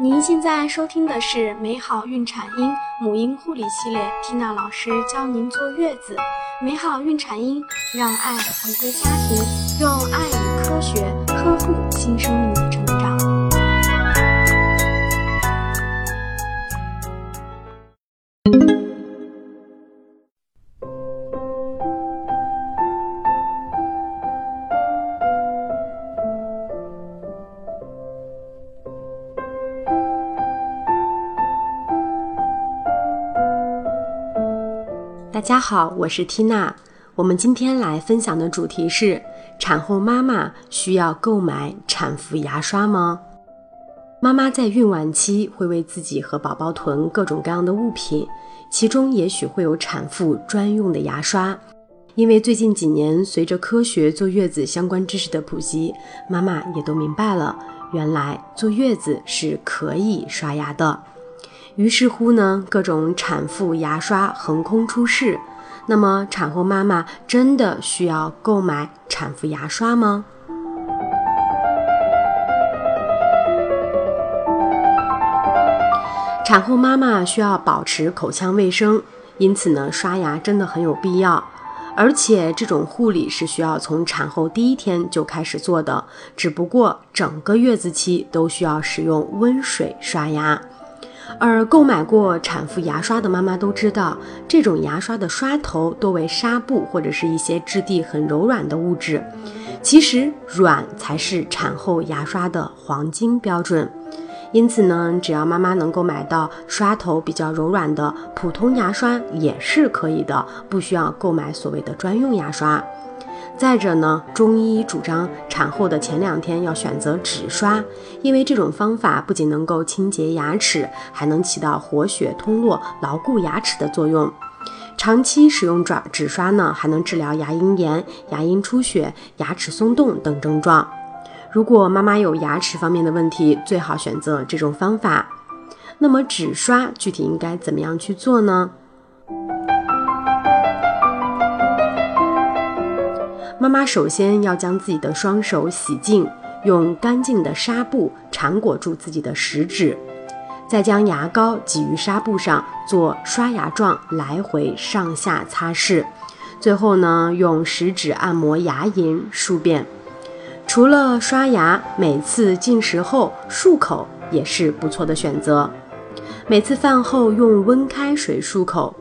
您现在收听的是美好孕产婴母婴护理系列，缇娜老师教您坐月子。美好孕产婴，让爱回归家庭，用爱与科学呵护新生命的成长。大家好，我是缇娜。我们今天来分享的主题是：产后妈妈需要购买产妇牙刷吗？妈妈在孕晚期会为自己和宝宝囤各种各样的物品，其中也许会有产妇专用的牙刷。因为最近几年，随着科学坐月子相关知识的普及，妈妈也都明白了，原来坐月子是可以刷牙的。于是乎呢，各种产妇牙刷横空出世。那么，产后妈妈真的需要购买产妇牙刷吗？产后妈妈需要保持口腔卫生，因此呢，刷牙真的很有必要。而且，这种护理是需要从产后第一天就开始做的，只不过整个月子期都需要使用温水刷牙。而购买过产妇牙刷的妈妈都知道，这种牙刷的刷头多为纱布或者是一些质地很柔软的物质。其实软才是产后牙刷的黄金标准。因此呢，只要妈妈能够买到刷头比较柔软的普通牙刷也是可以的，不需要购买所谓的专用牙刷。再者呢，中医主张产后的前两天要选择纸刷，因为这种方法不仅能够清洁牙齿，还能起到活血通络、牢固牙齿的作用。长期使用纸纸刷呢，还能治疗牙龈炎、牙龈出血、牙齿松动等症状。如果妈妈有牙齿方面的问题，最好选择这种方法。那么纸刷具体应该怎么样去做呢？妈妈首先要将自己的双手洗净，用干净的纱布缠裹住自己的食指，再将牙膏挤于纱布上做刷牙状来回上下擦拭，最后呢用食指按摩牙龈数遍。除了刷牙，每次进食后漱口也是不错的选择。每次饭后用温开水漱口。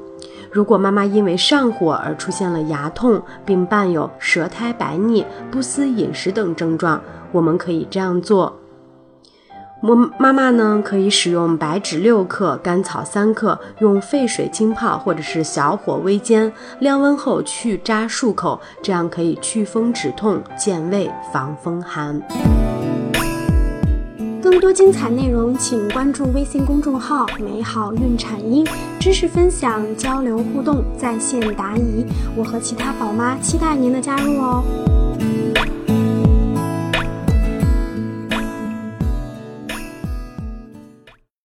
如果妈妈因为上火而出现了牙痛，并伴有舌苔白腻、不思饮食等症状，我们可以这样做：我妈妈呢可以使用白芷六克、甘草三克，用沸水浸泡或者是小火微煎，晾温后去渣漱口，这样可以祛风止痛、健胃、防风寒。更多精彩内容，请关注微信公众号“美好孕产婴”，知识分享、交流互动、在线答疑。我和其他宝妈期待您的加入哦。